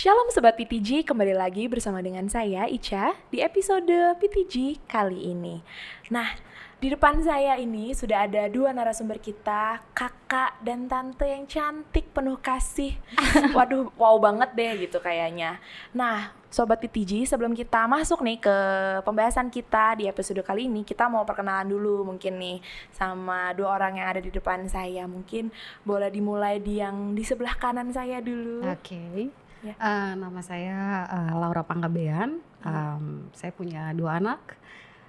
Shalom Sobat PTG, kembali lagi bersama dengan saya Ica di episode PTG kali ini. Nah, di depan saya ini sudah ada dua narasumber kita, kakak dan tante yang cantik, penuh kasih. Waduh, wow banget deh gitu kayaknya. Nah, Sobat PTG, sebelum kita masuk nih ke pembahasan kita di episode kali ini, kita mau perkenalan dulu mungkin nih sama dua orang yang ada di depan saya. Mungkin boleh dimulai di yang di sebelah kanan saya dulu. Oke. Okay. Ya. Uh, nama saya uh, Laura Panggabean. Um, saya punya dua anak,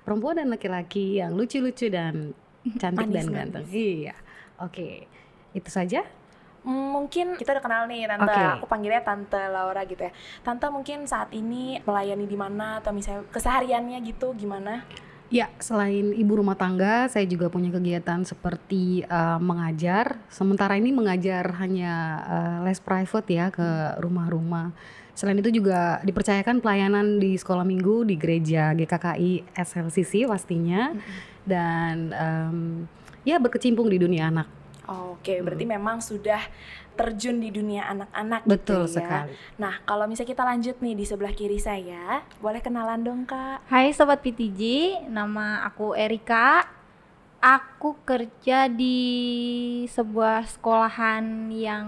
perempuan dan laki-laki yang lucu-lucu dan cantik Manis, dan manis. ganteng. Iya. Oke. Itu saja. Hmm, mungkin kita udah kenal nih tante. Oke. Aku panggilnya tante Laura gitu ya. Tante mungkin saat ini melayani di mana atau misalnya kesehariannya gitu gimana? Ya, selain ibu rumah tangga, saya juga punya kegiatan seperti uh, mengajar. Sementara ini mengajar hanya uh, les private ya ke rumah-rumah. Selain itu juga dipercayakan pelayanan di sekolah minggu di gereja GKKI SLCC pastinya. Dan um, ya berkecimpung di dunia anak. Oke, berarti memang sudah terjun di dunia anak-anak Betul gitu ya. sekali. Nah, kalau misalnya kita lanjut nih di sebelah kiri saya, boleh kenalan dong kak? Hai Sobat PTG, nama aku Erika. Aku kerja di sebuah sekolahan yang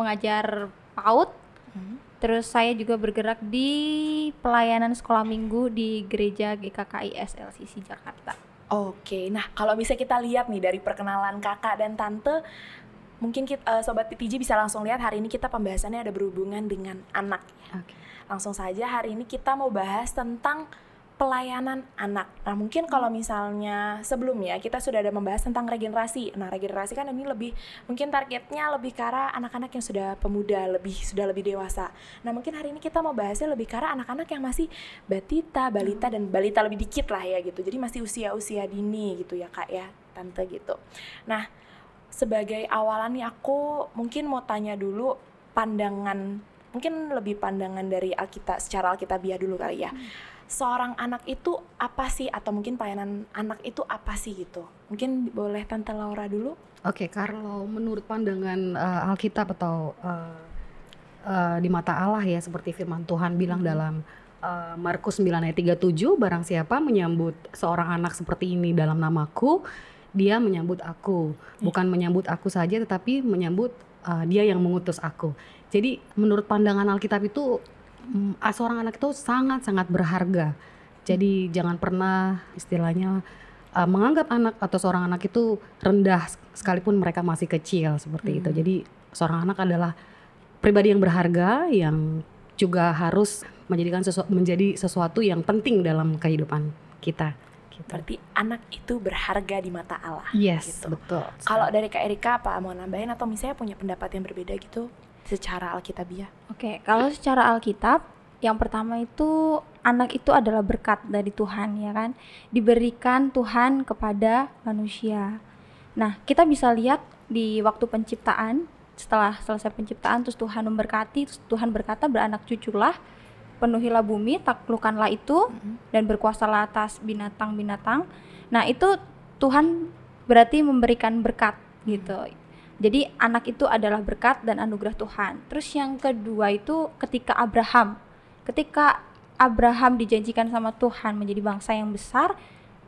mengajar PAUD. Hmm. Terus saya juga bergerak di pelayanan sekolah minggu di gereja GKKI SLCC Jakarta. Oke, nah kalau bisa kita lihat nih dari perkenalan kakak dan tante, mungkin kita, eh, sobat PTG bisa langsung lihat hari ini kita pembahasannya ada berhubungan dengan anak. Oke. Langsung saja hari ini kita mau bahas tentang pelayanan anak. Nah mungkin kalau misalnya sebelumnya kita sudah ada membahas tentang regenerasi. Nah regenerasi kan ini lebih mungkin targetnya lebih ke arah anak-anak yang sudah pemuda, lebih sudah lebih dewasa. Nah mungkin hari ini kita mau bahasnya lebih ke arah anak-anak yang masih batita, balita dan balita lebih dikit lah ya gitu. Jadi masih usia-usia dini gitu ya kak ya, tante gitu. Nah sebagai awalan nih aku mungkin mau tanya dulu pandangan mungkin lebih pandangan dari Alkitab secara Alkitabiah dulu kali ya. Seorang anak itu apa sih atau mungkin pelayanan anak itu apa sih gitu? Mungkin boleh Tante Laura dulu. Oke, kalau menurut pandangan uh, Alkitab atau uh, uh, di mata Allah ya seperti firman Tuhan bilang dalam uh, Markus 9 ayat 37 barang siapa menyambut seorang anak seperti ini dalam namaku dia menyambut aku bukan menyambut aku saja tetapi menyambut uh, dia yang mengutus aku. Jadi menurut pandangan Alkitab itu mm, seorang anak itu sangat-sangat berharga. Jadi jangan pernah istilahnya uh, menganggap anak atau seorang anak itu rendah sekalipun mereka masih kecil seperti itu. Hmm. Jadi seorang anak adalah pribadi yang berharga yang juga harus menjadikan sesu- menjadi sesuatu yang penting dalam kehidupan kita. Gitu. Berarti anak itu berharga di mata Allah. Yes, gitu. betul. Kalau dari Kak Erika apa mau nambahin atau misalnya punya pendapat yang berbeda gitu secara Alkitabiah? Oke, kalau secara Alkitab, yang pertama itu anak itu adalah berkat dari Tuhan ya kan, diberikan Tuhan kepada manusia. Nah, kita bisa lihat di waktu penciptaan, setelah selesai penciptaan terus Tuhan memberkati, terus Tuhan berkata beranak cuculah, penuhilah bumi, taklukkanlah itu dan berkuasalah atas binatang-binatang. Nah, itu Tuhan berarti memberikan berkat gitu. Jadi anak itu adalah berkat dan anugerah Tuhan. Terus yang kedua itu ketika Abraham. Ketika Abraham dijanjikan sama Tuhan menjadi bangsa yang besar,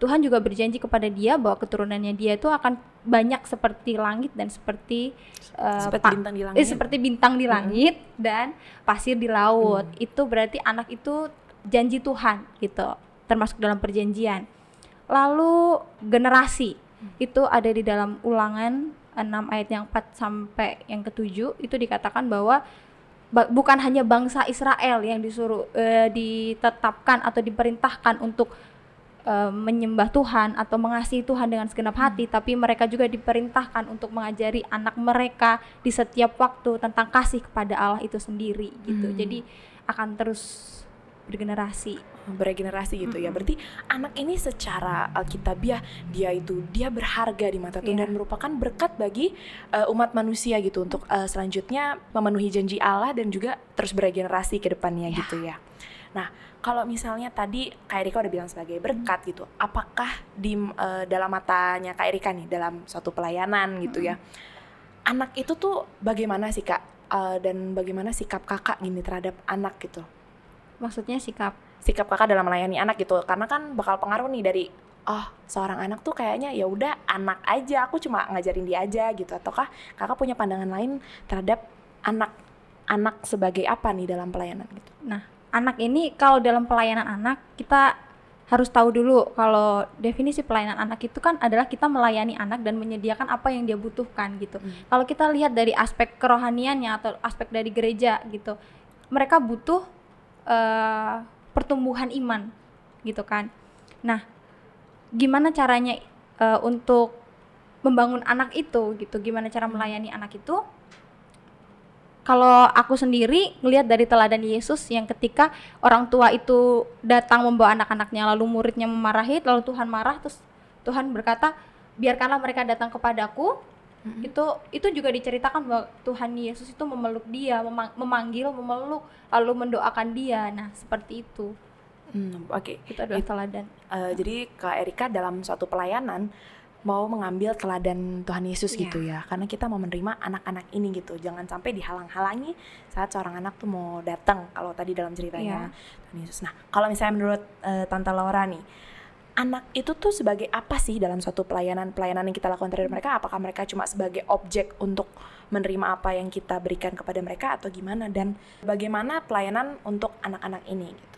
Tuhan juga berjanji kepada dia bahwa keturunannya dia itu akan banyak seperti langit dan seperti eh, Seperti pa- bintang di langit. eh, seperti bintang di langit dan pasir di laut. Itu berarti anak itu janji Tuhan gitu, termasuk dalam perjanjian. Lalu generasi itu ada di dalam Ulangan 6 ayat yang 4 sampai yang ke-7 itu dikatakan bahwa ba- bukan hanya bangsa Israel yang disuruh eh, ditetapkan atau diperintahkan untuk eh, menyembah Tuhan atau mengasihi Tuhan dengan segenap hati, tapi mereka juga diperintahkan untuk mengajari anak mereka di setiap waktu tentang kasih kepada Allah itu sendiri gitu. Hmm. Jadi akan terus bergenerasi. beregenerasi gitu ya. Berarti anak ini secara Alkitabiah dia itu dia berharga di mata Tuhan Iya. dan merupakan berkat bagi uh, umat manusia gitu untuk uh, selanjutnya memenuhi janji Allah dan juga terus beregenerasi ke depannya Iya. gitu ya. Nah, kalau misalnya tadi Kak Erika udah bilang sebagai berkat gitu, apakah di uh, dalam matanya Kak Erika nih dalam suatu pelayanan gitu ya, anak itu tuh bagaimana sih Kak? uh, dan bagaimana sikap kakak gini terhadap anak gitu? Maksudnya sikap? Sikap kakak dalam melayani anak gitu karena kan bakal pengaruh nih dari oh seorang anak tuh kayaknya ya udah anak aja aku cuma ngajarin dia aja gitu. Ataukah kakak punya pandangan lain terhadap anak anak sebagai apa nih dalam pelayanan gitu? Nah, anak ini kalau dalam pelayanan anak kita harus tahu dulu kalau definisi pelayanan anak itu kan adalah kita melayani anak dan menyediakan apa yang dia butuhkan gitu. Hmm. Kalau kita lihat dari aspek kerohaniannya atau aspek dari gereja gitu, mereka butuh eh, pertumbuhan iman gitu kan. Nah, gimana caranya eh, untuk membangun anak itu gitu? Gimana cara melayani anak itu? Kalau aku sendiri ngelihat dari teladan Yesus yang ketika orang tua itu datang membawa anak-anaknya lalu muridnya memarahi lalu Tuhan marah terus Tuhan berkata biarkanlah mereka datang kepadaku. Itu itu juga diceritakan bahwa Tuhan Yesus itu memeluk dia memang- memanggil memeluk lalu mendoakan dia. Nah seperti itu. Hmm, oke. Itu adalah teladan. Eh, jadi Kak Erika dalam suatu pelayanan mau mengambil teladan Tuhan Yesus Iya. gitu ya. Karena kita mau menerima anak-anak ini gitu. Jangan sampai dihalang-halangi saat seorang anak tuh mau datang kalau tadi dalam ceritanya Tuhan Yesus. Nah kalau misalnya menurut eh, Tante Laura nih anak itu tuh sebagai apa sih dalam suatu pelayanan pelayanan yang kita lakukan terhadap mereka? Apakah mereka cuma sebagai objek untuk menerima apa yang kita berikan kepada mereka atau gimana? Dan bagaimana pelayanan untuk anak-anak ini gitu?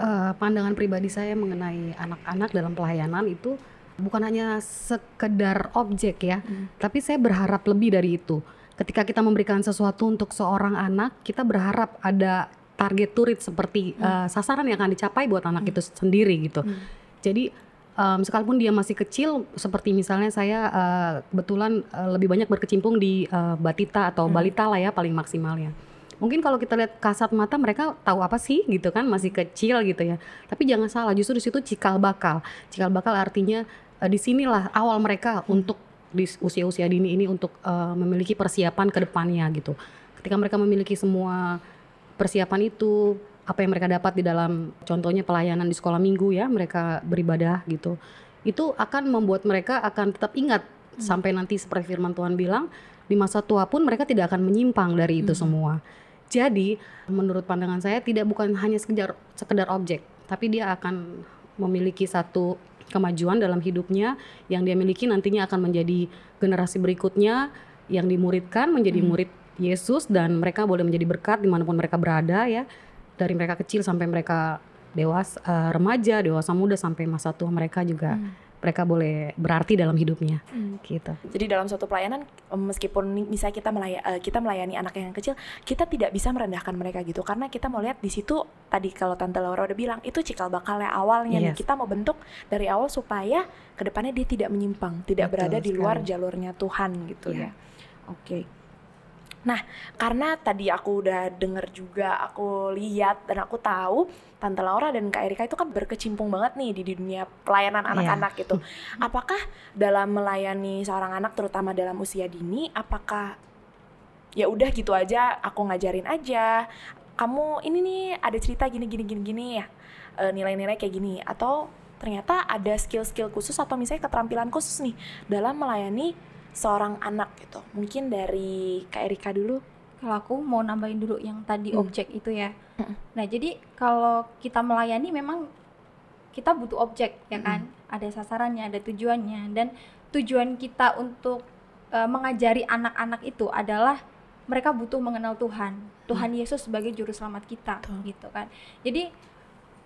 Eh, pandangan pribadi saya mengenai anak-anak dalam pelayanan itu bukan hanya sekedar objek ya, Hmm. tapi saya berharap lebih dari itu. Ketika kita memberikan sesuatu untuk seorang anak, kita berharap ada target turit seperti eh, sasaran yang akan dicapai buat anak itu sendiri gitu. Hmm. Jadi em, sekalipun dia masih kecil, seperti misalnya saya eh, kebetulan eh, lebih banyak berkecimpung di eh, batita atau Hmm. balita lah ya paling maksimalnya. Mungkin kalau kita lihat kasat mata mereka tahu apa sih gitu kan masih kecil gitu ya. Tapi jangan salah justru di situ cikal bakal. Cikal bakal artinya eh, di sinilah awal mereka untuk di usia-usia dini ini untuk eh, memiliki persiapan ke depannya gitu. Ketika mereka memiliki semua persiapan itu apa yang mereka dapat di dalam contohnya pelayanan di sekolah minggu ya mereka beribadah gitu itu akan membuat mereka akan tetap ingat sampai nanti seperti firman Tuhan bilang di masa tua pun mereka tidak akan menyimpang dari itu Mhm. semua jadi menurut pandangan saya tidak bukan hanya sekedar sekedar objek tapi dia akan memiliki satu kemajuan dalam hidupnya yang dia miliki nantinya akan menjadi generasi berikutnya yang dimuridkan menjadi Hmm. murid Yesus dan mereka boleh menjadi berkat di mana pun mereka berada ya dari mereka kecil sampai mereka dewasa eh, remaja dewasa muda sampai masa tua mereka juga Hmm. Mereka boleh berarti dalam hidupnya Hmm. gitu Jadi dalam suatu pelayanan meskipun misalnya kita melaya, eh, kita melayani anak yang kecil, kita tidak bisa merendahkan mereka gitu karena kita mau lihat di situ tadi kalau Tante Laura udah bilang itu cikal bakalnya awalnya nih Yes. kita mau bentuk dari awal supaya ke depannya dia tidak menyimpang, tidak Betul berada di luar sekali. jalurnya Tuhan gitu Iya. ya. Oke. Nah, karena tadi aku udah denger juga, aku lihat dan aku tahu Tante Laura dan Kak Erika itu kan berkecimpung banget nih di dunia pelayanan Iya. anak-anak gitu. Apakah dalam melayani seorang anak terutama dalam usia dini, apakah ya udah gitu aja aku ngajarin aja. Kamu ini nih ada cerita gini gini gini gini ya. eh, nilai-nilai kayak gini atau ternyata ada skill-skill khusus atau misalnya keterampilan khusus nih dalam melayani seorang anak gitu. Mungkin dari Kak Erika dulu. Kalau aku mau nambahin dulu yang tadi Hmm. objek itu ya. Mm-mm. Nah, jadi kalau kita melayani memang kita butuh objek ya kan? Ada sasarannya, ada tujuannya dan tujuan kita untuk eh, mengajari anak-anak itu adalah mereka butuh mengenal Tuhan. Tuhan Yesus sebagai juru selamat kita Betul. gitu kan. Jadi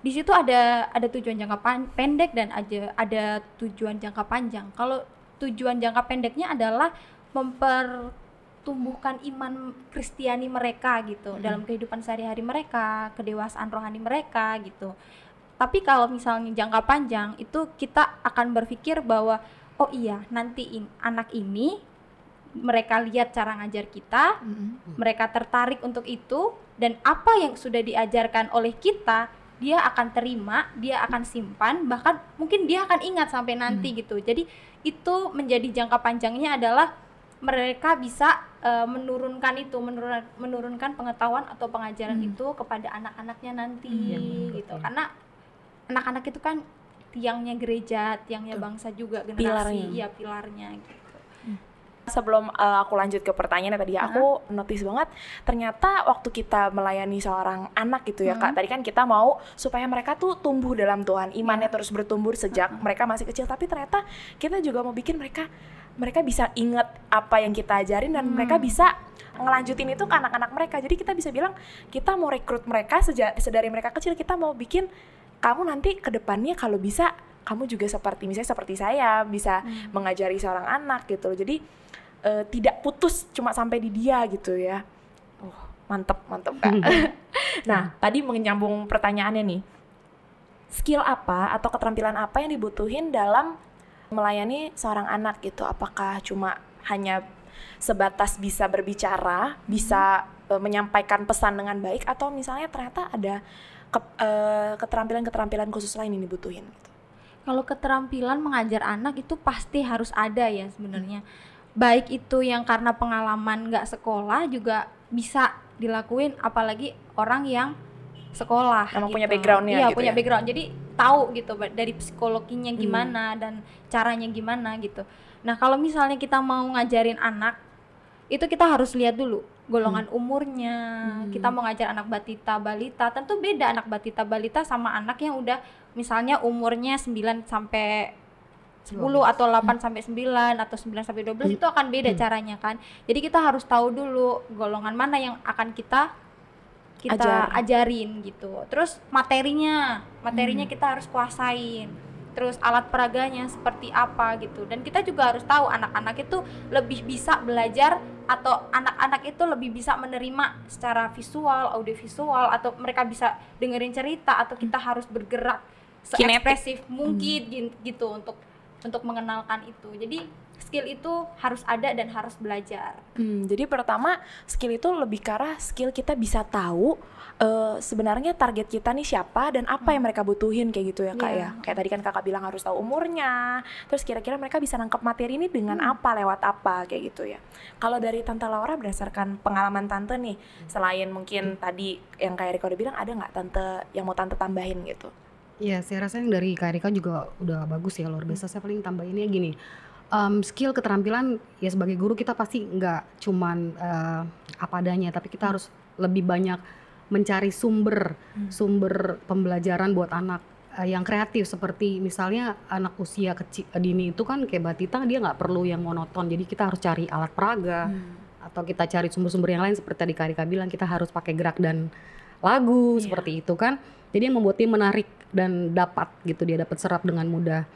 di situ ada ada tujuan jangka pan- pendek dan ada ada tujuan jangka panjang. Kalau tujuan jangka pendeknya adalah mempertumbuhkan iman Kristiani mereka gitu Mm. dalam kehidupan sehari-hari mereka, kedewasaan rohani mereka gitu. Tapi kalau misalnya jangka panjang itu kita akan berpikir bahwa oh iya nanti in- anak ini mereka lihat cara ngajar kita, mereka tertarik untuk itu dan apa yang sudah diajarkan oleh kita dia akan terima, dia akan simpan, bahkan mungkin dia akan ingat sampai nanti gitu. Jadi itu menjadi jangka panjangnya adalah mereka bisa eh, menurunkan itu, menurun, menurunkan pengetahuan atau pengajaran Hmm. itu kepada anak-anaknya nanti Hmm, gitu. Karena anak-anak itu kan tiangnya gereja, tiangnya bangsa juga generasi, Pilarnya. iya pilarnya gitu. Sebelum uh, aku lanjut ke pertanyaan tadi, uh-huh. aku notice banget ternyata waktu kita melayani seorang anak gitu ya uh-huh. kak, tadi kan kita mau supaya mereka tuh tumbuh dalam Tuhan, imannya uh-huh. terus bertumbuh sejak uh-huh. mereka masih kecil, tapi ternyata kita juga mau bikin mereka mereka bisa ingat apa yang kita ajarin dan hmm. mereka bisa ngelanjutin itu ke anak-anak mereka. Jadi kita bisa bilang kita mau rekrut mereka sejak sedari mereka kecil kita mau bikin kamu nanti ke depannya kalau bisa kamu juga seperti misalnya seperti saya bisa hmm. mengajari seorang anak gitu loh. Jadi uh, tidak putus cuma sampai di dia gitu ya. Oh, mantep mantep kak. nah, tadi menyambung pertanyaannya nih. Skill apa atau keterampilan apa yang dibutuhin dalam melayani seorang anak gitu? Apakah cuma hanya sebatas bisa berbicara, bisa uh, menyampaikan pesan dengan baik atau misalnya ternyata ada ke, uh, keterampilan-keterampilan khusus lain yang dibutuhin? Kalau keterampilan mengajar anak itu pasti harus ada ya sebenarnya. Hmm baik itu yang karena pengalaman nggak sekolah juga bisa dilakuin apalagi orang yang sekolah emang gitu. punya backgroundnya iya gitu punya ya? background jadi tahu gitu dari psikologinya hmm. gimana hmm. dan caranya gimana gitu nah kalau misalnya kita mau ngajarin anak itu kita harus lihat dulu golongan hmm. umurnya hmm. kita mau ngajar anak batita balita tentu beda anak batita balita sama anak yang udah misalnya umurnya 9 sampai 10 atau 8 sampai 9 atau 9 sampai 12 hmm. itu akan beda hmm. caranya kan. Jadi kita harus tahu dulu golongan mana yang akan kita kita Ajar. ajarin gitu. Terus materinya, materinya hmm. kita harus kuasain. Terus alat peraganya seperti apa gitu. Dan kita juga harus tahu anak-anak itu lebih bisa belajar atau anak-anak itu lebih bisa menerima secara visual, audiovisual atau mereka bisa dengerin cerita atau kita hmm. harus bergerak seekspresif mungkin hmm. gitu untuk untuk mengenalkan itu jadi skill itu harus ada dan harus belajar hmm, jadi pertama skill itu lebih ke arah skill kita bisa tahu uh, sebenarnya target kita nih siapa dan apa hmm. yang mereka butuhin kayak gitu ya kak yeah. ya kayak tadi kan kakak bilang harus tahu umurnya terus kira-kira mereka bisa nangkep materi ini dengan hmm. apa lewat apa kayak gitu ya kalau dari tante Laura berdasarkan pengalaman tante nih selain mungkin hmm. tadi yang kayak Rika udah bilang ada nggak tante yang mau tante tambahin gitu Iya, saya rasa yang dari Kak Erika juga udah bagus ya luar biasa. Saya paling tambahinnya gini, um, skill keterampilan ya sebagai guru kita pasti nggak cuman uh, apa adanya, tapi kita harus lebih banyak mencari sumber hmm. sumber pembelajaran buat anak uh, yang kreatif seperti misalnya anak usia kecil dini itu kan kayak batita dia nggak perlu yang monoton, jadi kita harus cari alat peraga hmm. atau kita cari sumber-sumber yang lain seperti tadi Kak Erika bilang kita harus pakai gerak dan lagu yeah. seperti itu kan. Jadi yang membuat dia menarik dan dapat gitu dia dapat serap dengan mudah.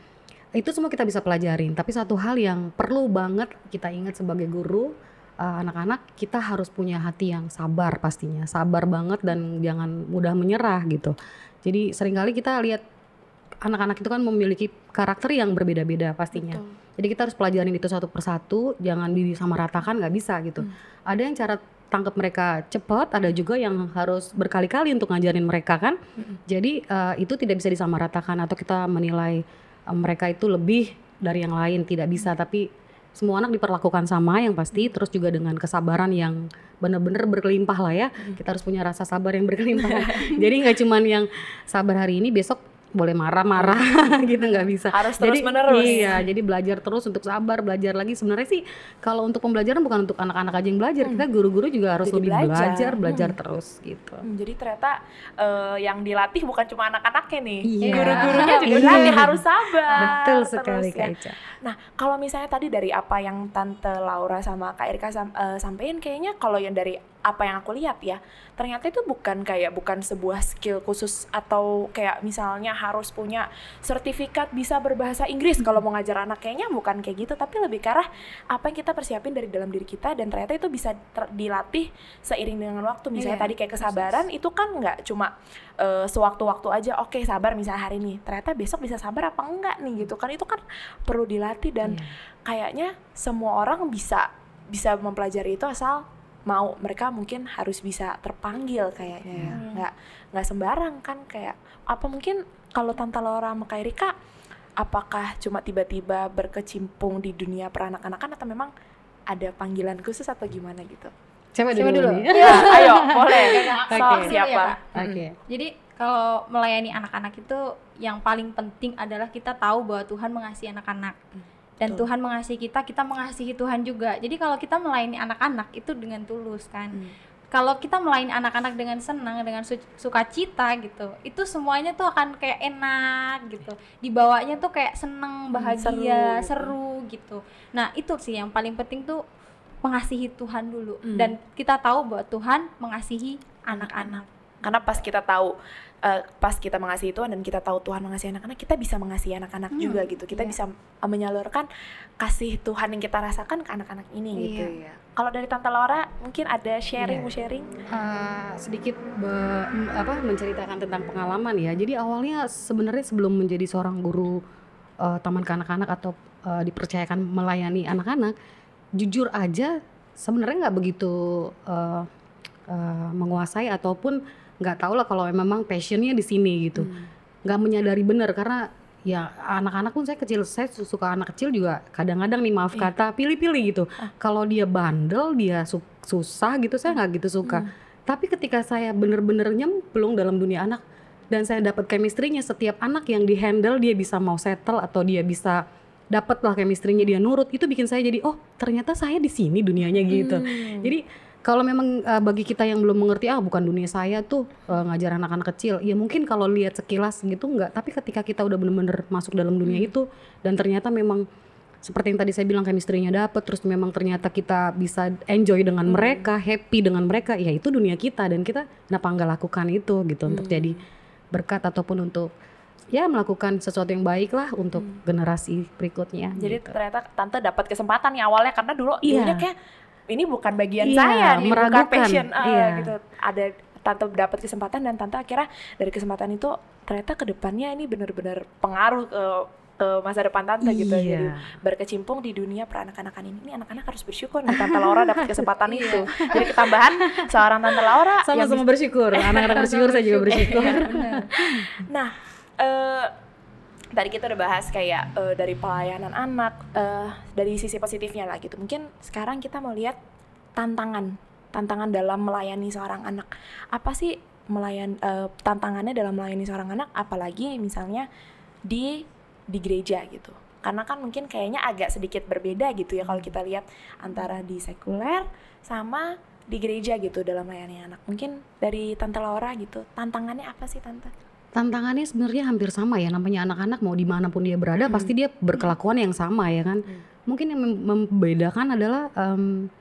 Itu semua kita bisa pelajarin tapi satu hal yang perlu banget kita ingat sebagai guru uh, anak-anak uh, kita harus punya hati yang sabar pastinya. Sabar banget dan jangan mudah menyerah gitu. Jadi sering kali kita lihat anak-anak itu kan memiliki karakter yang berbeda-beda pastinya. Betul. jadi kita harus pelajarin itu satu persatu jangan disamaratakan nggak bisa gitu. Hmm. ada yang cara tangkap mereka cepat, ada juga yang harus berkali-kali untuk ngajarin mereka kan. Mm-hmm. Jadi uh, itu tidak bisa disamaratakan atau kita menilai uh, mereka itu lebih dari yang lain tidak bisa, tapi semua anak diperlakukan sama yang pasti, terus juga dengan kesabaran yang benar-benar berkelimpah lah ya. Mm-hmm. Kita harus punya rasa sabar yang berkelimpah. Jadi nggak cuman yang sabar hari ini, besok boleh marah-marah gitu nggak bisa harus terus jadi, menerus iya jadi belajar terus untuk sabar belajar lagi sebenarnya sih kalau untuk pembelajaran bukan untuk anak-anak aja yang belajar hmm. kita guru-guru juga harus jadi lebih belajar belajar, belajar hmm. terus gitu hmm, jadi ternyata uh, yang dilatih bukan cuma anak-anaknya nih iya. guru-gurunya juga iya. dilatih harus sabar betul sekali ya. Kak nah kalau misalnya tadi dari apa yang tante Laura sama Kak Erika sam uh, sampaikan kayaknya kalau yang dari apa yang aku lihat ya ternyata itu bukan kayak bukan sebuah skill khusus atau kayak misalnya harus punya sertifikat bisa berbahasa Inggris kalau mau ngajar anak. Kayaknya bukan kayak gitu tapi lebih ke arah apa yang kita persiapin dari dalam diri kita dan ternyata itu bisa dilatih seiring dengan waktu. Misalnya yeah, tadi kayak kesabaran itu kan nggak cuma uh, sewaktu-waktu aja oke okay, sabar misalnya hari ini. Ternyata besok bisa sabar apa enggak nih gitu kan. Itu kan perlu dilatih dan yeah. kayaknya semua orang bisa bisa mempelajari itu asal mau mereka mungkin harus bisa terpanggil kayaknya ya hmm. nggak nggak sembarang kan kayak apa mungkin kalau tante Laura sama Kak Erika apakah cuma tiba-tiba berkecimpung di dunia peranakan-anakan atau memang ada panggilan khusus atau gimana gitu Coba dulu. dulu. ya, ayo, boleh. So, okay. siapa? Ya, Oke. Okay. Jadi kalau melayani anak-anak itu yang paling penting adalah kita tahu bahwa Tuhan mengasihi anak-anak. Hmm dan Betul. Tuhan mengasihi kita kita mengasihi Tuhan juga jadi kalau kita melayani anak-anak itu dengan tulus kan Hmm. kalau kita melayani anak-anak dengan senang dengan su- sukacita gitu itu semuanya tuh akan kayak enak gitu dibawanya tuh kayak seneng bahagia seru. seru, gitu nah itu sih yang paling penting tuh mengasihi Tuhan dulu Hmm. dan kita tahu bahwa Tuhan mengasihi anak-anak karena pas kita tahu eh, pas kita mengasihi Tuhan dan kita tahu Tuhan mengasihi anak-anak kita bisa mengasihi anak-anak Hmm, juga gitu kita iya. bisa eh, menyalurkan kasih Tuhan yang kita rasakan ke anak-anak ini gitu ya kalau dari Tante Laura mungkin ada sharing Iya. mau sharing Uh, sedikit be- apa menceritakan tentang pengalaman ya. Jadi awalnya sebenarnya sebelum menjadi seorang guru uh, taman kanak-kanak atau uh, dipercayakan melayani anak-anak, jujur aja sebenarnya nggak begitu uh, uh, menguasai ataupun nggak tahu lah kalau memang passionnya di sini gitu. Hmm. Nggak menyadari benar karena ya anak-anak pun saya kecil saya su- suka anak kecil juga kadang-kadang nih maaf Iya. kata pilih-pilih gitu. Ah. Kalau dia bandel dia su- susah gitu saya nggak gitu suka. Hmm. Tapi ketika saya bener-bener nyemplung dalam dunia anak dan saya dapat chemistry-nya setiap anak yang dihandle dia bisa mau settle atau dia bisa dapat lah chemistry-nya dia nurut itu bikin saya jadi oh ternyata saya di sini dunianya gitu. Hmm. Jadi kalau memang uh, bagi kita yang belum mengerti ah bukan dunia saya tuh uh, ngajar anak-anak kecil, ya mungkin kalau lihat sekilas gitu enggak, tapi ketika kita udah bener-bener masuk dalam dunia Hmm. itu dan ternyata memang seperti yang tadi saya bilang chemistry-nya dapet terus memang ternyata kita bisa enjoy dengan Hmm. mereka, happy dengan mereka, ya itu dunia kita dan kita kenapa nggak lakukan itu gitu untuk Hmm. jadi berkat ataupun untuk ya melakukan sesuatu yang baik lah untuk Hmm. generasi berikutnya. Jadi gitu. ternyata tante dapat kesempatan nih awalnya karena dulu Iya. dulunya kayak ini bukan bagian Iya, saya nih, bukan passion ah, Iya. gitu. Ada tante dapat kesempatan dan tante akhirnya dari kesempatan itu ternyata ke depannya ini benar-benar pengaruh ke ke masa depan tante gitu. Iya. Jadi berkecimpung di dunia peranakan-anakan ini. Ini anak-anak harus bersyukur nih tante Laura dapat kesempatan itu. Jadi ketambahan seorang tante Laura yang Sama-sama bersyukur, anak-anak bersyukur saya juga bersyukur. Nah, eh tadi kita udah bahas kayak eh, dari pelayanan anak, eh dari sisi positifnya lah gitu. Mungkin sekarang kita mau lihat tantangan, tantangan dalam melayani seorang anak. Apa sih melayan eh, tantangannya dalam melayani seorang anak? Apalagi misalnya di di gereja gitu. Karena kan mungkin kayaknya agak sedikit berbeda gitu ya kalau kita lihat antara di sekuler sama di gereja gitu dalam melayani anak. Mungkin dari Tante Laura gitu, tantangannya apa sih Tante? Tantangannya sebenarnya hampir sama ya, namanya anak-anak mau di mana pun dia berada Hmm. pasti dia berkelakuan yang sama ya kan. Hmm. Mungkin yang mem- membedakan adalah em,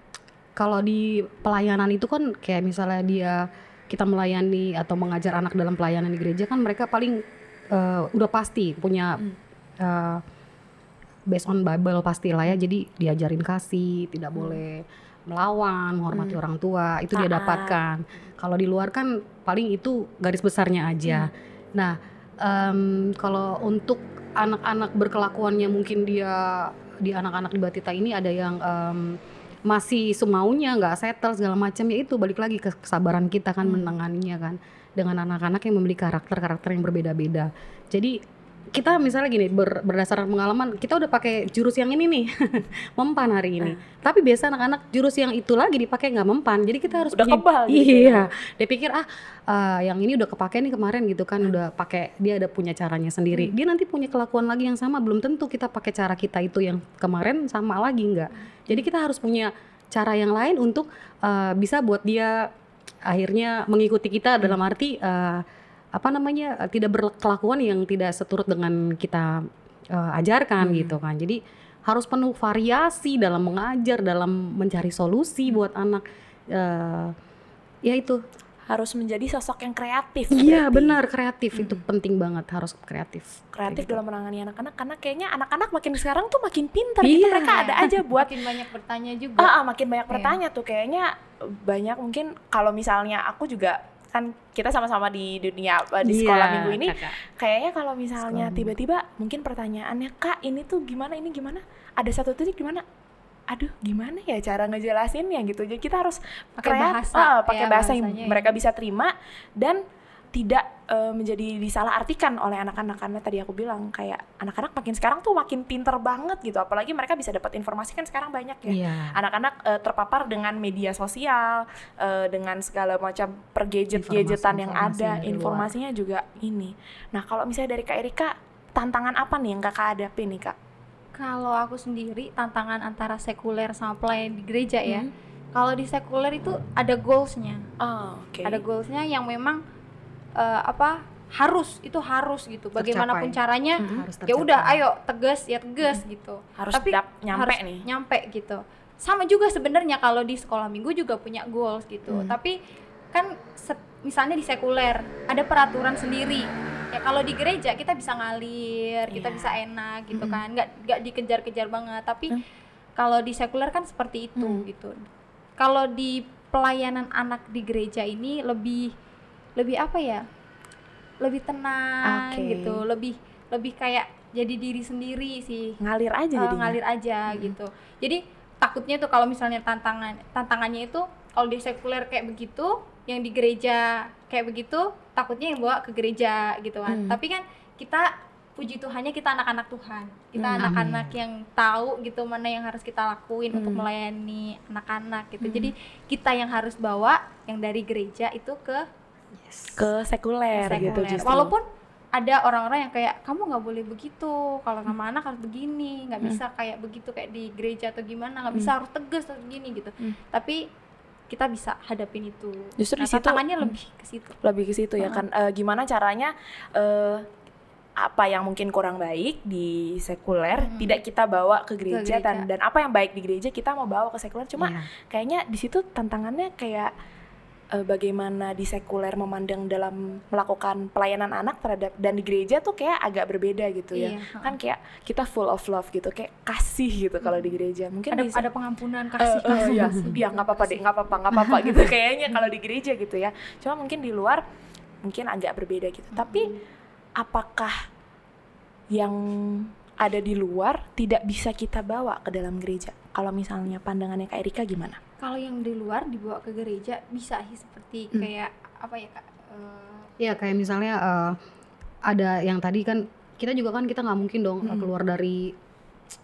kalau di pelayanan itu kan kayak misalnya dia kita melayani atau mengajar anak dalam pelayanan di gereja kan mereka paling eh, udah pasti punya Hmm. eh, based on Bible pastilah ya. Jadi diajarin kasih, tidak boleh melawan, menghormati Hmm. orang tua, itu dia Taat. dapatkan. Kalau di luar kan paling itu garis besarnya aja. Nah, em, kalau untuk anak-anak berkelakuannya mungkin dia di anak-anak di Batita ini ada yang em, masih semaunya nggak settle segala macam ya itu balik lagi ke kesabaran kita kan Hmm. menanganinya kan dengan anak-anak yang memiliki karakter-karakter yang berbeda-beda. Jadi kita misalnya gini ber- berdasarkan pengalaman kita udah pakai jurus yang ini nih mempan hari ini. Tapi biasa anak-anak jurus yang itu lagi dipakai nggak mempan. Jadi kita harus Udah punya- kebal gitu Iya. Dia pikir ah eh, yang ini udah kepake nih kemarin gitu kan udah pakai dia ada punya caranya sendiri. Dia nanti punya kelakuan lagi yang sama belum tentu kita pakai cara kita itu yang kemarin sama lagi nggak. Jadi kita harus punya cara yang lain untuk eh, bisa buat dia akhirnya mengikuti kita dalam arti eh, apa namanya eh, tidak berkelakuan yang tidak seturut dengan kita eh, ajarkan Hmm. gitu kan. Jadi harus penuh variasi dalam mengajar, dalam mencari solusi buat anak. eh, ya itu. harus menjadi sosok yang kreatif. Iya benar kreatif itu penting banget harus kreatif. Kreatif gitu. dalam menangani anak-anak karena kayaknya anak-anak makin sekarang tuh makin pintar gitu Iya. mereka ada aja buat makin banyak bertanya juga ah, ah, makin banyak Iya. bertanya tuh kayaknya banyak mungkin kalau misalnya aku juga kan kita sama-sama di dunia eh, di sekolah Iya, minggu ini kakak. kayaknya kalau misalnya Sekolah tiba-tiba mungkin pertanyaannya kak ini tuh gimana ini gimana? Ada satu titik gimana? Aduh gimana ya cara ngejelasinnya gitu. Jadi kita harus Pakai bahasa, ah, pakai ya, bahasa yang ya. mereka bisa terima dan tidak eh, menjadi disalahartikan oleh anak-anak karena tadi aku bilang kayak anak-anak makin sekarang tuh makin pinter banget gitu apalagi mereka bisa dapat informasi kan sekarang banyak ya Iya. anak-anak eh, terpapar dengan media sosial eh, dengan segala macam pergadget-gadgetan yang ada yang informasinya juga ini nah kalau misalnya dari kak Erika tantangan apa nih yang kakak hadapi nih kak Kalau aku sendiri tantangan antara sekuler sama pelayan di gereja ya. Hmm. Kalau di sekuler itu ada goalsnya, Oh, oke. ada goalsnya yang memang eh, apa harus itu harus gitu. Bagaimanapun Tercapai. caranya, Hmm, ya udah ayo tegas ya tegas gitu. harus Tapi dap- nyampe harus nih. nyampe gitu. Sama juga sebenarnya kalau di sekolah minggu juga punya goals gitu. Hmm. Tapi kan misalnya di sekuler ada peraturan sendiri. Ya kalau di gereja kita bisa ngalir, kita Iya. bisa enak gitu Mm-mm. kan. nggak nggak dikejar-kejar banget. Tapi Hmm. kalau di sekuler kan seperti itu Hmm. gitu. Kalau di pelayanan anak di gereja ini lebih lebih apa ya? Lebih tenang Oke. gitu, lebih lebih kayak jadi diri sendiri sih Ngalir aja jadinya. ngalir aja gitu. Jadi takutnya tuh kalau misalnya tantangan tantangannya itu kalau di sekuler kayak begitu, yang di gereja kayak begitu, takutnya yang bawa ke gereja gitu kan. Hmm. Tapi kan kita puji Tuhannya kita anak-anak Tuhan. Kita Hmm. anak-anak yang tahu gitu mana yang harus kita lakuin untuk Hmm. melayani anak-anak gitu. Hmm. Jadi kita yang harus bawa yang dari gereja itu ke ke sekuler, gitu sekuler. justru. Walaupun ada orang-orang yang kayak kamu nggak boleh begitu kalau sama anak harus begini nggak Hmm. bisa kayak begitu kayak di gereja atau gimana nggak bisa harus tegas atau gini gitu Hmm. tapi kita bisa hadapin itu Justru nah, di situ- tantangannya hmm. lebih ke situ lebih ke situ ya Heeh. kan Eh, gimana caranya eh, apa yang mungkin kurang baik di sekuler Mm. tidak kita bawa ke gereja, gereja. dan dan apa yang baik di gereja kita mau bawa ke sekuler cuma Iya. kayaknya di situ tantangannya kayak eh, bagaimana di sekuler memandang dalam melakukan pelayanan anak terhadap dan di gereja tuh kayak agak berbeda gitu ya Iya, kan kayak kita full of love gitu kayak kasih gitu kalau di gereja mungkin ada di ada pengampunan Eh, kasih eh, kasih iya, kasih, iya gitu, nggak apa-apa deh, nggak apa-apa, nggak apa-apa gitu kayaknya kalau di gereja gitu ya. Cuma mungkin di luar mungkin agak berbeda gitu. Tapi apakah yang ada di luar tidak bisa kita bawa ke dalam gereja? Kalau misalnya pandangannya Kak Erika gimana? Kalau yang di luar dibawa ke gereja bisa sih seperti Hmm. kayak apa ya kak Eh, Iya kayak misalnya eh, ada yang tadi kan kita juga kan kita nggak mungkin dong eh, Mm. keluar dari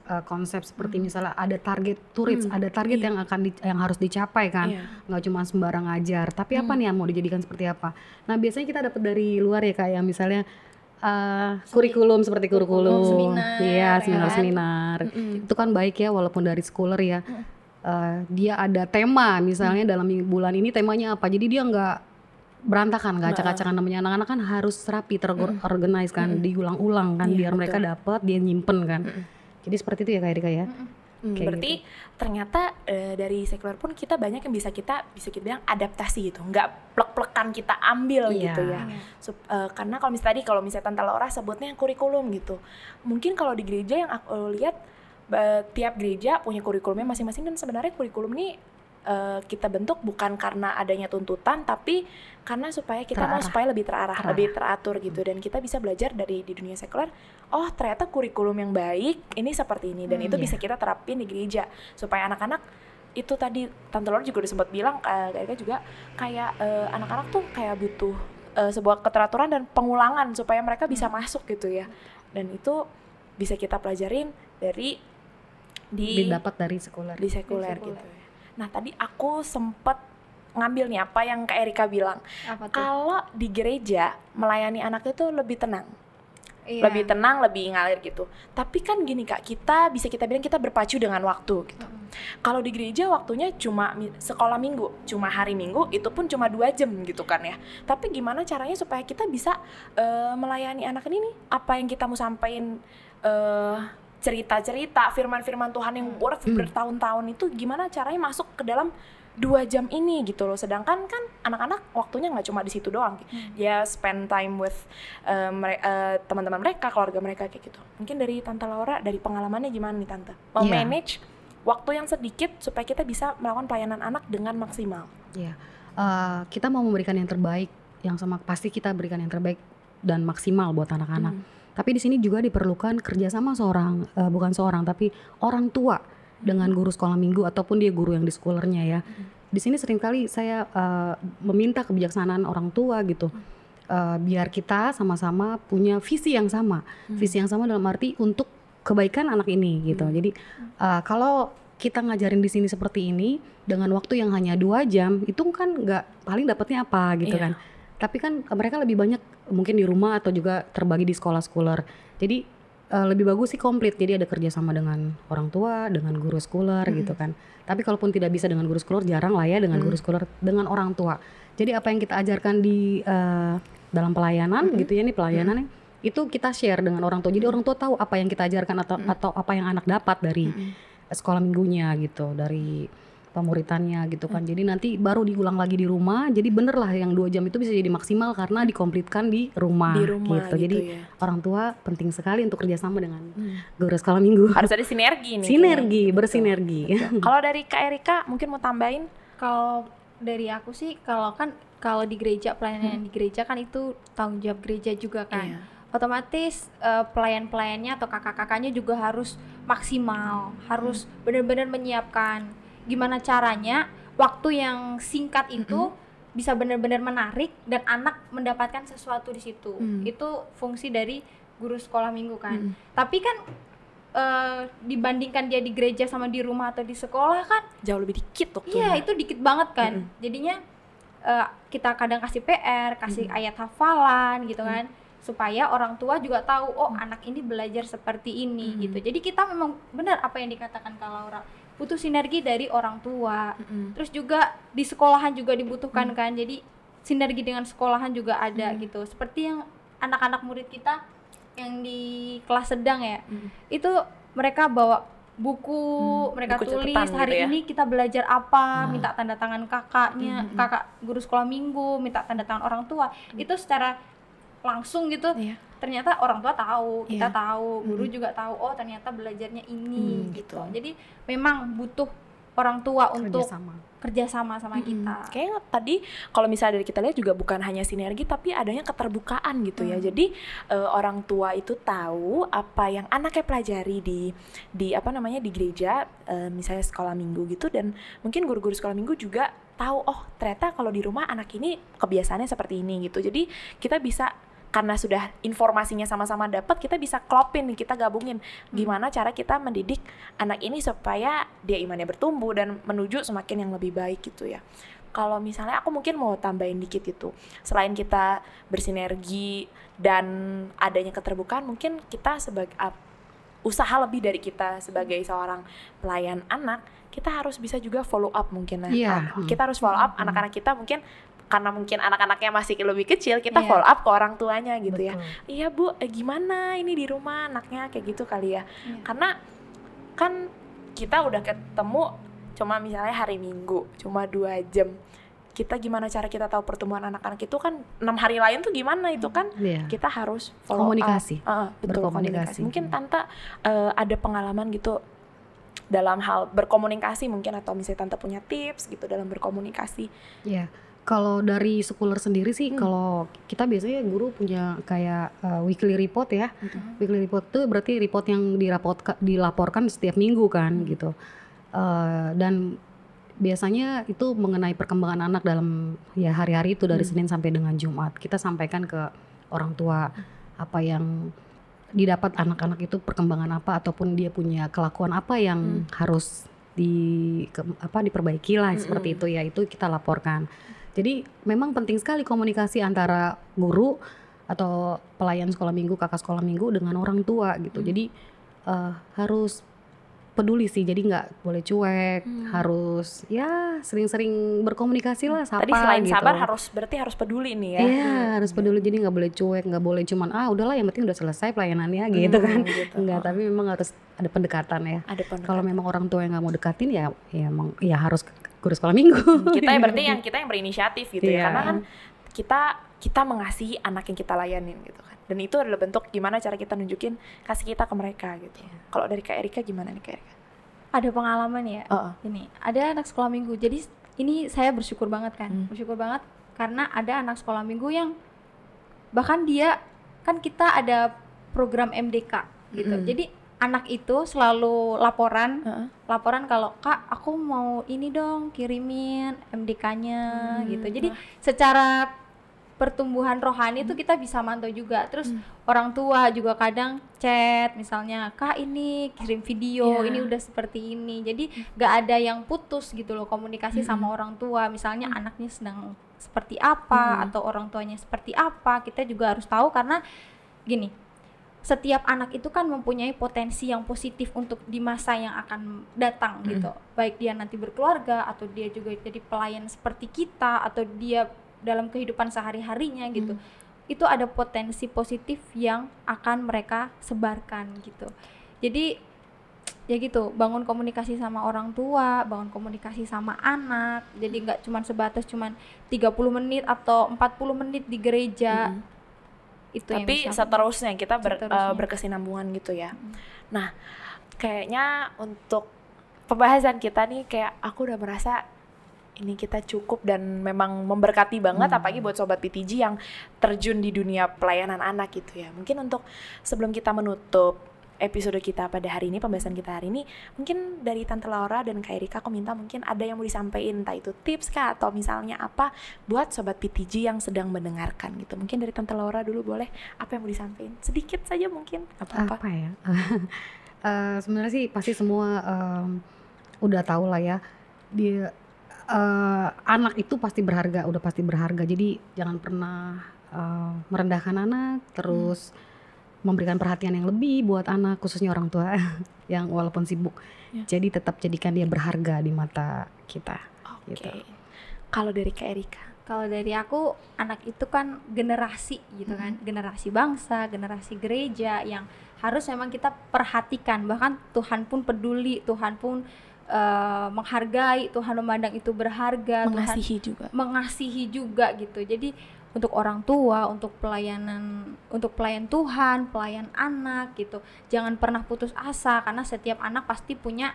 eh, konsep seperti misalnya ada target to reach, Mm. ada target Iya. yang akan di- yang harus dicapai kan. Iya. nggak cuma sembarang ajar tapi apa Hmm. nih yang mau dijadikan seperti apa nah biasanya kita dapat dari luar ya kayak misalnya eh, kurikulum seperti kurikulum Seminar, iya ya seminar kan? seminar Mm-mm. itu kan baik ya walaupun dari schooler ya Mm. Eh, dia ada tema misalnya dalam minggu- bulan ini temanya apa jadi dia nggak berantakan nggak acak-acakan namanya anak-anak kan harus rapi terorganize kan Mm. diulang-ulang kan Iya, biar mereka betul. dapat dia nyimpen kan Mm-mm. jadi seperti itu ya kak Erika ya Mm-mm. Hmm, Kayak berarti ternyata eh, dari sekuler pun kita banyak yang bisa kita bisa kita bilang adaptasi gitu, nggak plek-plekan kita ambil Iya. gitu ya. Sup- eh, karena kalau misalnya tadi kalau misalnya Tante Laura sebutnya kurikulum gitu mungkin kalau di gereja yang aku lihat tiap gereja punya kurikulumnya masing-masing dan sebenarnya kurikulum ini eh, kita bentuk bukan karena adanya tuntutan tapi karena supaya kita mau Terarah. supaya lebih terarah, Terarah. lebih teratur gitu dan kita bisa belajar dari di dunia sekuler oh ternyata kurikulum yang baik ini seperti ini dan Hmm, itu iya. bisa kita terapin di gereja supaya anak-anak itu tadi Tante Laura juga udah sempat bilang eh, Erika juga kayak eh, anak-anak tuh kayak butuh eh, sebuah keteraturan dan pengulangan supaya mereka bisa Hmm. masuk gitu ya dan itu bisa kita pelajarin dari di didapat dari sekuler di sekuler Di sekuler. gitu ya. Nah tadi aku sempet ngambil nih apa yang Kak Erika bilang apa tuh kalau di gereja melayani anak itu lebih tenang Iya. lebih tenang lebih ngalir gitu tapi kan gini kak kita bisa kita bilang kita berpacu dengan waktu gitu Mm-mm. kalau di gereja waktunya cuma mi- sekolah minggu cuma hari minggu itu pun cuma dua jam gitu kan ya tapi gimana caranya supaya kita bisa eh, melayani anak ini nih apa yang kita mau sampaikan eh, cerita-cerita firman-firman Tuhan yang worth Hmm. bertahun-tahun itu gimana caranya masuk ke dalam dua jam ini gitu loh sedangkan kan anak-anak waktunya nggak cuma di situ doang Hmm. dia spend time with eh, mere- eh, teman-teman mereka keluarga mereka kayak gitu mungkin dari tante Laura dari pengalamannya gimana nih tante Iya. memanage waktu yang sedikit supaya kita bisa melakukan pelayanan anak dengan maksimal Iya, Eh, kita mau memberikan yang terbaik, yang sama pasti kita berikan yang terbaik dan maksimal buat anak-anak. Hmm. Tapi di sini juga diperlukan kerjasama seorang, eh, bukan seorang, tapi orang tua dengan guru sekolah minggu ataupun dia guru yang di schoolernya ya. Di sini sering kali saya eh, meminta kebijaksanaan orang tua gitu, Eh, biar kita sama-sama punya visi yang sama, visi yang sama dalam arti untuk kebaikan anak ini gitu. Jadi eh, kalau kita ngajarin di sini seperti ini dengan waktu yang hanya dua jam, itu kan nggak paling dapatnya apa gitu Iya. kan. Tapi kan mereka lebih banyak mungkin di rumah atau juga terbagi di sekolah-sekolah. Jadi eh, lebih bagus sih komplit. Jadi ada kerjasama dengan orang tua, dengan guru sekolah gitu kan. Tapi kalaupun tidak bisa dengan guru sekolah, jarang lah ya dengan guru sekolah, dengan orang tua. Jadi apa yang kita ajarkan di eh, dalam pelayanan gitu ya nih pelayanannya itu kita share dengan orang tua. Jadi orang tua tahu apa yang kita ajarkan atau atau apa yang anak dapat dari sekolah minggunya gitu, dari pemuritannya gitu kan. Jadi nanti baru diulang lagi di rumah. Jadi bener lah yang dua jam itu bisa jadi maksimal karena dikomplitkan di rumah, Di rumah gitu. gitu Jadi ya. orang tua penting sekali untuk kerjasama dengan guru sekolah minggu. Harus ada sinergi nih. Sinergi, kayaknya. bersinergi. Kalau dari Kak Erika mungkin mau tambahin? Kalau dari aku sih kalau kan kalau di gereja pelayanan di gereja kan itu tanggung jawab gereja juga kan. Iya. Otomatis eh, pelayan-pelayannya atau kakak-kakaknya juga harus maksimal, harus benar-benar menyiapkan gimana caranya waktu yang singkat itu bisa benar-benar menarik dan anak mendapatkan sesuatu di situ. Mm. Itu fungsi dari guru sekolah minggu kan. Tapi kan eh, dibandingkan dia di gereja sama di rumah atau di sekolah kan Jauh lebih dikit waktunya. Iya, itu dikit banget kan. Jadinya eh, kita kadang kasih PR, kasih ayat hafalan gitu kan, supaya orang tua juga tahu, oh anak ini belajar seperti ini gitu. Jadi kita memang benar apa yang dikatakan Kak Laura, butuh sinergi dari orang tua. Mm-mm. Terus juga di sekolahan juga dibutuhkan kan. Jadi sinergi dengan sekolahan juga ada gitu. Seperti yang anak-anak murid kita yang di kelas sedang ya, itu mereka bawa buku, mereka buku tulis hari gitu ya. ini kita belajar apa, minta tanda tangan kakaknya, kakak guru sekolah minggu, minta tanda tangan orang tua. Itu secara langsung gitu. Iya. Ternyata orang tua tahu, kita Iya. tahu, guru juga tahu. Oh, ternyata belajarnya ini Hmm, gitu. gitu. Jadi memang butuh orang tua untuk Kerjasama. sama kita. Kayaknya tadi kalau misalnya dari kita lihat juga bukan hanya sinergi tapi adanya keterbukaan gitu ya. Jadi eh, orang tua itu tahu apa yang anaknya pelajari di di apa namanya di gereja eh, misalnya sekolah minggu gitu dan mungkin guru-guru sekolah minggu juga tahu oh ternyata kalau di rumah anak ini kebiasaannya seperti ini gitu. Jadi kita bisa karena sudah informasinya sama-sama dapat kita bisa klopin kita gabungin. Gimana cara kita mendidik anak ini supaya dia imannya bertumbuh dan menuju semakin yang lebih baik gitu ya. Kalau misalnya aku mungkin mau tambahin dikit itu selain kita bersinergi dan adanya keterbukaan mungkin kita sebagai ap- usaha lebih dari kita sebagai seorang pelayan anak kita harus bisa juga follow up mungkin ya Iya. An- kita harus follow up anak-anak kita mungkin karena mungkin anak-anaknya masih lebih kecil kita Iya. follow up ke orang tuanya gitu ya Betul. iya bu eh, gimana ini di rumah anaknya kayak gitu kali ya Iya. karena kan kita udah ketemu cuma misalnya hari minggu cuma dua jam kita gimana cara kita tahu pertumbuhan anak-anak itu kan enam hari lain tuh gimana itu kan Iya. kita harus follow Komunikasi. up. Heeh, betul Berkomunikasi. komunikasi mungkin tante eh, ada pengalaman gitu dalam hal berkomunikasi mungkin atau misalnya tante punya tips gitu dalam berkomunikasi Iya. Kalau dari sekolah sendiri sih, Hmm. kalau kita biasanya guru punya kayak uh, weekly report ya. Weekly report itu berarti report yang dilaporkan setiap minggu kan gitu. Uh, dan biasanya itu mengenai perkembangan anak dalam ya hari-hari itu dari Senin sampai dengan Jumat. Kita sampaikan ke orang tua apa yang didapat anak-anak itu perkembangan apa ataupun dia punya kelakuan apa yang harus di ke- apa diperbaiki lah seperti itu ya itu kita laporkan. Jadi memang penting sekali komunikasi antara guru atau pelayan sekolah minggu, kakak sekolah minggu dengan orang tua gitu. Jadi eh, harus peduli sih. Jadi nggak boleh cuek, harus ya sering-sering berkomunikasi lah. Sapa tadi selain gitu. sabar harus berarti harus peduli nih ya Iya harus peduli. Jadi nggak boleh cuek, nggak boleh cuman ah udahlah yang penting udah selesai pelayanannya gitu kan. gitu. Enggak, tapi memang harus ada pendekatan ya. ada pendekatan. Kalau memang orang tua yang nggak mau dekatin ya, ya emang ya harus guru sekolah minggu. kita ya berarti yang kita yang berinisiatif gitu Iya. ya karena kan kita kita mengasihi anak yang kita layanin gitu kan dan itu adalah bentuk gimana cara kita nunjukin kasih kita ke mereka gitu kalau dari kak Erika gimana nih kak Erika Ada pengalaman ya. Heeh. Ini ada anak sekolah minggu. Jadi ini saya bersyukur banget kan. Hmm. Bersyukur banget karena ada anak sekolah minggu yang bahkan dia kan kita ada program MDK gitu. Mm-mm. Jadi anak itu selalu laporan. Heeh. laporan kalau kak aku mau ini dong kirimin MDK-nya Hmm, gitu. Jadi secara pertumbuhan rohani itu kita bisa mantau juga. Terus orang tua juga kadang chat misalnya kak ini kirim video Iya. ini udah seperti ini. Jadi gak ada yang putus gitu loh komunikasi sama orang tua. Misalnya anaknya sedang seperti apa atau orang tuanya seperti apa kita juga harus tahu karena gini setiap anak itu kan mempunyai potensi yang positif untuk di masa yang akan datang Mm. gitu. Baik dia nanti berkeluarga atau dia juga jadi pelayan seperti kita atau dia dalam kehidupan sehari-harinya gitu. Itu ada potensi positif yang akan mereka sebarkan gitu. Jadi ya gitu, bangun komunikasi sama orang tua, bangun komunikasi sama anak. Jadi nggak cuman sebatas cuman 30 menit atau 40 menit di gereja. Mm. Itu yang Tapi bisa- seterusnya kita ber- Seterusnya. eh, berkesinambungan gitu ya. Nah, kayaknya untuk pembahasan kita nih kayak aku udah merasa ini kita cukup dan memang memberkati banget Hmm. apalagi buat sobat PTG yang terjun di dunia pelayanan anak gitu ya. Mungkin untuk sebelum kita menutup episode kita pada hari ini, pembahasan kita hari ini, mungkin dari Tante Laura dan Kak Erika aku minta mungkin ada yang mau disampaikan entah itu tips kah atau misalnya apa buat sobat PTG yang sedang mendengarkan gitu. Mungkin dari Tante Laura dulu boleh apa yang mau disampaikan? Sedikit saja mungkin apa-apa. apa ya Eh, sebenarnya sih pasti semua em, udah tahu lah ya dia eh, anak itu pasti berharga udah pasti berharga jadi jangan pernah eh, merendahkan anak terus memberikan perhatian yang lebih buat anak khususnya orang tua yang walaupun sibuk Ya. jadi tetap jadikan dia berharga di mata kita Oke. gitu. Kalau dari Kak Erika. Kalau dari aku anak itu kan generasi gitu kan, generasi bangsa, generasi gereja yang harus memang kita perhatikan. Bahkan Tuhan pun peduli, Tuhan pun eh, menghargai, Tuhan memandang itu berharga, Tuhan Mengasihi juga. mengasihi juga gitu. Jadi untuk orang tua, untuk pelayanan, untuk pelayan Tuhan, pelayan anak gitu, jangan pernah putus asa karena setiap anak pasti punya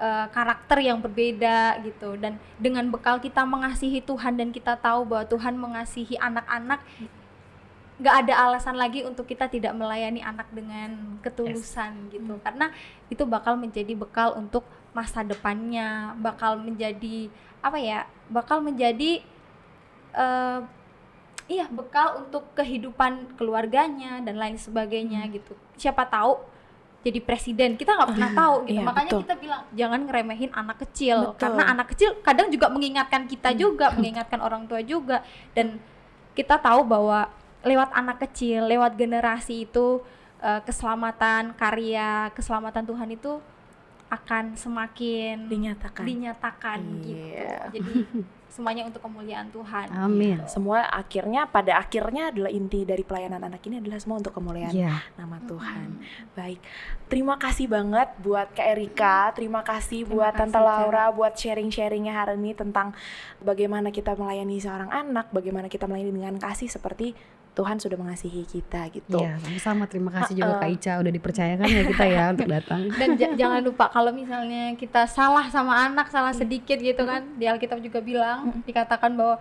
eh, karakter yang berbeda gitu. Dan dengan bekal kita mengasihi Tuhan dan kita tahu bahwa Tuhan mengasihi anak-anak, nggak ada alasan lagi untuk kita tidak melayani anak dengan ketulusan gitu. Karena itu bakal menjadi bekal untuk masa depannya, bakal menjadi apa ya? Bakal menjadi eh iya bekal untuk kehidupan keluarganya dan lain sebagainya gitu siapa tahu jadi presiden kita nggak pernah tahu gitu Iya, makanya betul. kita bilang jangan ngeremehin anak kecil Betul. karena anak kecil kadang juga mengingatkan kita juga mengingatkan orang tua juga dan kita tahu bahwa lewat anak kecil lewat generasi itu eh, keselamatan karya keselamatan Tuhan itu akan semakin Dinyatakan. dinyatakan gitu Iya. jadi semuanya untuk kemuliaan Tuhan Amin. Semua akhirnya pada akhirnya adalah inti dari pelayanan anak ini adalah semua untuk kemuliaan Iya. nama Tuhan. Baik. Terima kasih banget buat Kak Erika, terima kasih Terima buat kasih, Tante Kak. Laura buat sharing-sharingnya hari ini tentang bagaimana kita melayani seorang anak, bagaimana kita melayani dengan kasih seperti Tuhan sudah mengasihi kita gitu. Iya, sama-sama. Terima kasih juga Kak Uh-uh. Ica udah dipercayakan ya kita ya untuk datang. dan ja- jangan lupa kalau misalnya kita salah sama anak salah sedikit gitu kan di Alkitab juga bilang dikatakan bahwa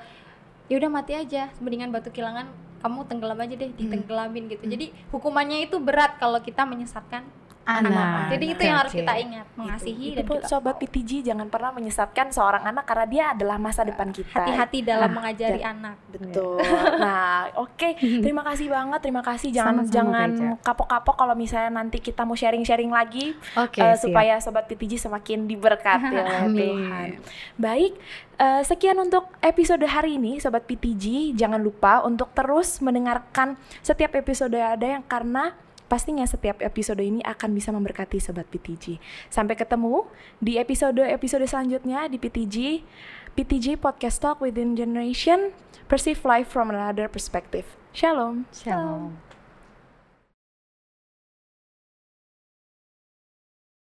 ya udah mati aja mendingan batu kilangan kamu tenggelam aja deh ditenggelamin gitu jadi hukumannya itu berat kalau kita menyesatkan anak, jadi itu yang harus kita ingat mengasihi itu dan kita sobat PTG jangan pernah menyesatkan seorang anak karena dia adalah masa depan kita. hati-hati dalam Ah, mengajari dan- anak Betul. Nah, oke. Terima kasih banget. Terima kasih. Jangan Sama-sama, jangan kapok-kapok kalau misalnya nanti kita mau sharing-sharing lagi Oke, eh, siap. supaya sobat PTG semakin diberkati oleh. Tuhan. Baik, eh, sekian untuk episode hari ini sobat PTG. Jangan lupa untuk terus mendengarkan setiap episode ada yang karena pastinya setiap episode ini akan bisa memberkati sobat PTG. Sampai ketemu di episode-episode selanjutnya di PTG PTG Podcast Talk Within Generation Perceive Life from Another Perspective. Shalom. Shalom.